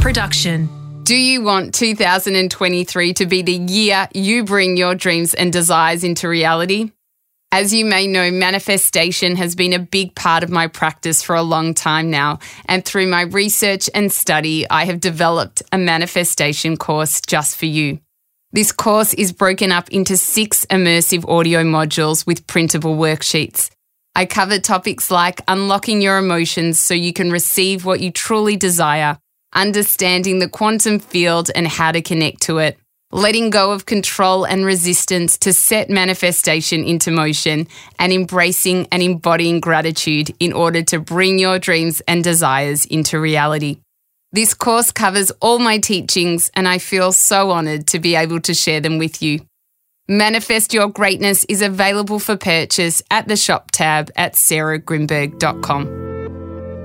production. Do you want 2023 to be the year you bring your dreams and desires into reality? As you may know, manifestation has been a big part of my practice for a long time now. And through my research and study, I have developed a manifestation course just for you. This course is broken up into six immersive audio modules with printable worksheets. I cover topics like unlocking your emotions so you can receive what you truly desire, understanding the quantum field and how to connect to it, letting go of control and resistance to set manifestation into motion, and embracing and embodying gratitude in order to bring your dreams and desires into reality. This course covers all my teachings, and I feel so honoured to be able to share them with you. Manifest Your Greatness is available for purchase at the shop tab at sarahgrynberg.com.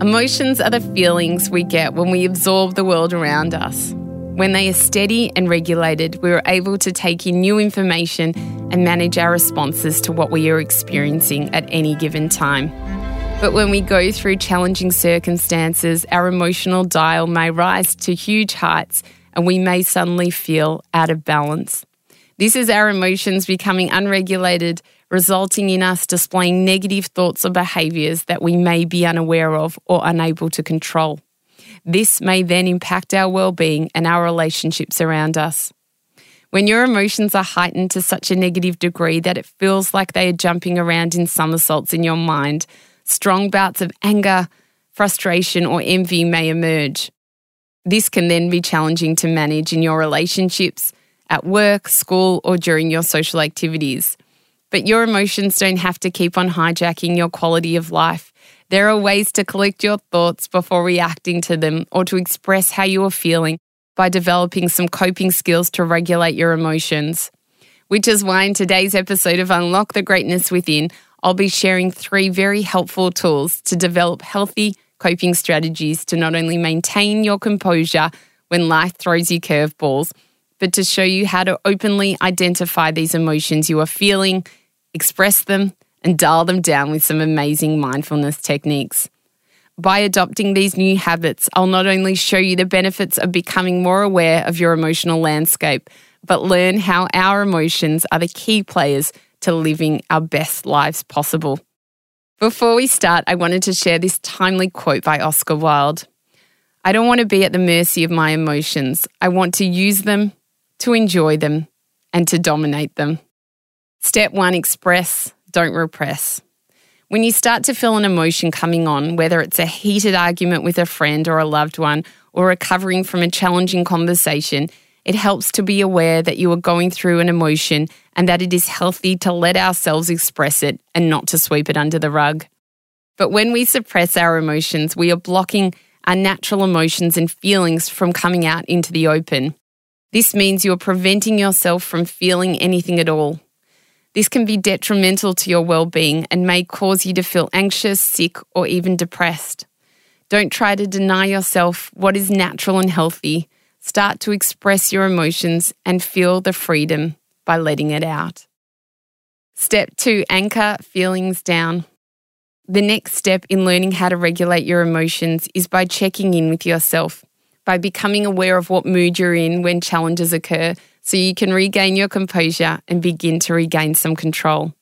Emotions are the feelings we get when we absorb the world around us. When they are steady and regulated, we are able to take in new information and manage our responses to what we are experiencing at any given time. But when we go through challenging circumstances, our emotional dial may rise to huge heights and we may suddenly feel out of balance. This is our emotions becoming unregulated, resulting in us displaying negative thoughts or behaviours that we may be unaware of or unable to control. This may then impact our well-being and our relationships around us. When your emotions are heightened to such a negative degree that it feels like they are jumping around in somersaults in your mind, strong bouts of anger, frustration, or envy may emerge. This can then be challenging to manage in your relationships, at work, school, or during your social activities. But your emotions don't have to keep on hijacking your quality of life. There are ways to collect your thoughts before reacting to them or to express how you are feeling by developing some coping skills to regulate your emotions. Which is why in today's episode of Unlock the Greatness Within, I'll be sharing three very helpful tools to develop healthy coping strategies to not only maintain your composure when life throws you curveballs, but to show you how to openly identify these emotions you are feeling, express them, and dial them down with some amazing mindfulness techniques. By adopting these new habits, I'll not only show you the benefits of becoming more aware of your emotional landscape, but learn how our emotions are the key players to living our best lives possible. Before we start, I wanted to share this timely quote by Oscar Wilde. I don't want to be at the mercy of my emotions. I want to use them, to enjoy them, and to dominate them. Step one express, don't repress. When you start to feel an emotion coming on, whether it's a heated argument with a friend or a loved one, or recovering from a challenging conversation, it helps to be aware that you are going through an emotion and that it is healthy to let ourselves express it and not to sweep it under the rug. But when we suppress our emotions, we are blocking our natural emotions and feelings from coming out into the open. This means you are preventing yourself from feeling anything at all. This can be detrimental to your well being and may cause you to feel anxious, sick, or even depressed. Don't try to deny yourself what is natural and healthy. Start to express your emotions and feel the freedom by letting it out. Step two anchor feelings down. The next step in learning how to regulate your emotions is by checking in with yourself, by becoming aware of what mood you're in when challenges occur so you can regain your composure and begin to regain some control.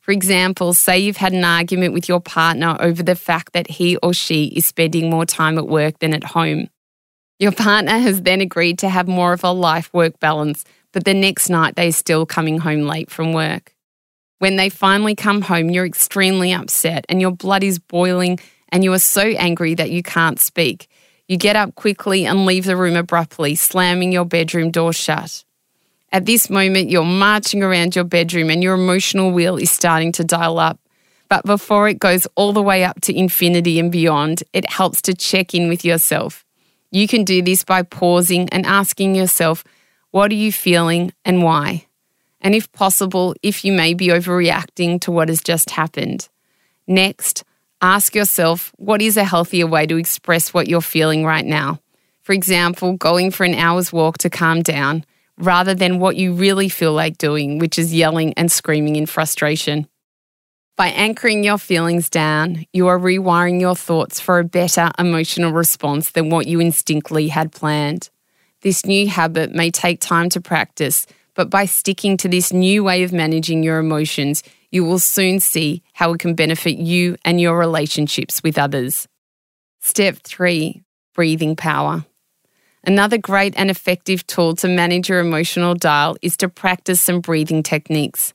For example, say you've had an argument with your partner over the fact that he or she is spending more time at work than at home. Your partner has then agreed to have more of a life work balance, but the next night they're still coming home late from work. When they finally come home, you're extremely upset and your blood is boiling and you are so angry that you can't speak. You get up quickly and leave the room abruptly, slamming your bedroom door shut. At this moment, you're marching around your bedroom and your emotional wheel is starting to dial up. But before it goes all the way up to infinity and beyond, it helps to check in with yourself. You can do this by pausing and asking yourself, what are you feeling and why? And if possible, if you may be overreacting to what has just happened. Next, ask yourself, what is a healthier way to express what you're feeling right now? For example, going for an hour's walk to calm down, rather than what you really feel like doing, which is yelling and screaming in frustration. By anchoring your feelings down, you are rewiring your thoughts for a better emotional response than what you instinctively had planned. This new habit may take time to practice, but by sticking to this new way of managing your emotions, you will soon see how it can benefit you and your relationships with others. Step three breathing power. Another great and effective tool to manage your emotional dial is to practice some breathing techniques.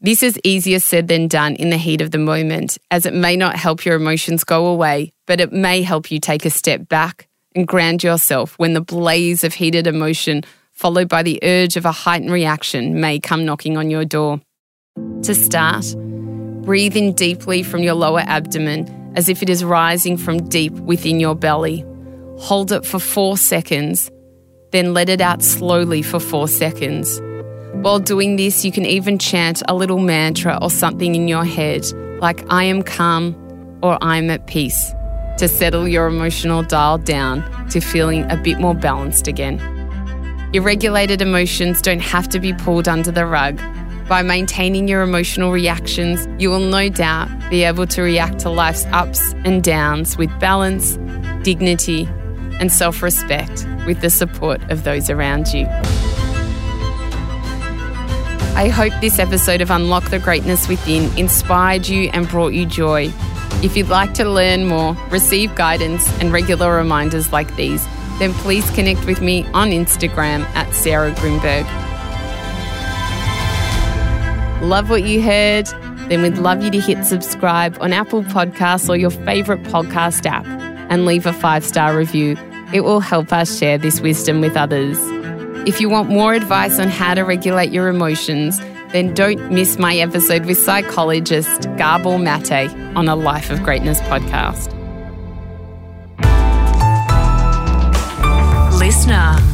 This is easier said than done in the heat of the moment, as it may not help your emotions go away, but it may help you take a step back and ground yourself when the blaze of heated emotion, followed by the urge of a heightened reaction, may come knocking on your door. To start, breathe in deeply from your lower abdomen as if it is rising from deep within your belly. Hold it for four seconds, then let it out slowly for four seconds. While doing this, you can even chant a little mantra or something in your head, like I am calm or I'm at peace, to settle your emotional dial down to feeling a bit more balanced again. Irregulated emotions don't have to be pulled under the rug. By maintaining your emotional reactions, you will no doubt be able to react to life's ups and downs with balance, dignity, and self respect with the support of those around you. I hope this episode of Unlock the Greatness Within inspired you and brought you joy. If you'd like to learn more, receive guidance, and regular reminders like these, then please connect with me on Instagram at Sarah Grynberg. Love what you heard? Then we'd love you to hit subscribe on Apple Podcasts or your favourite podcast app and leave a five star review. It will help us share this wisdom with others. If you want more advice on how to regulate your emotions, then don't miss my episode with psychologist Gabor Mate on a Life of Greatness podcast. Listener.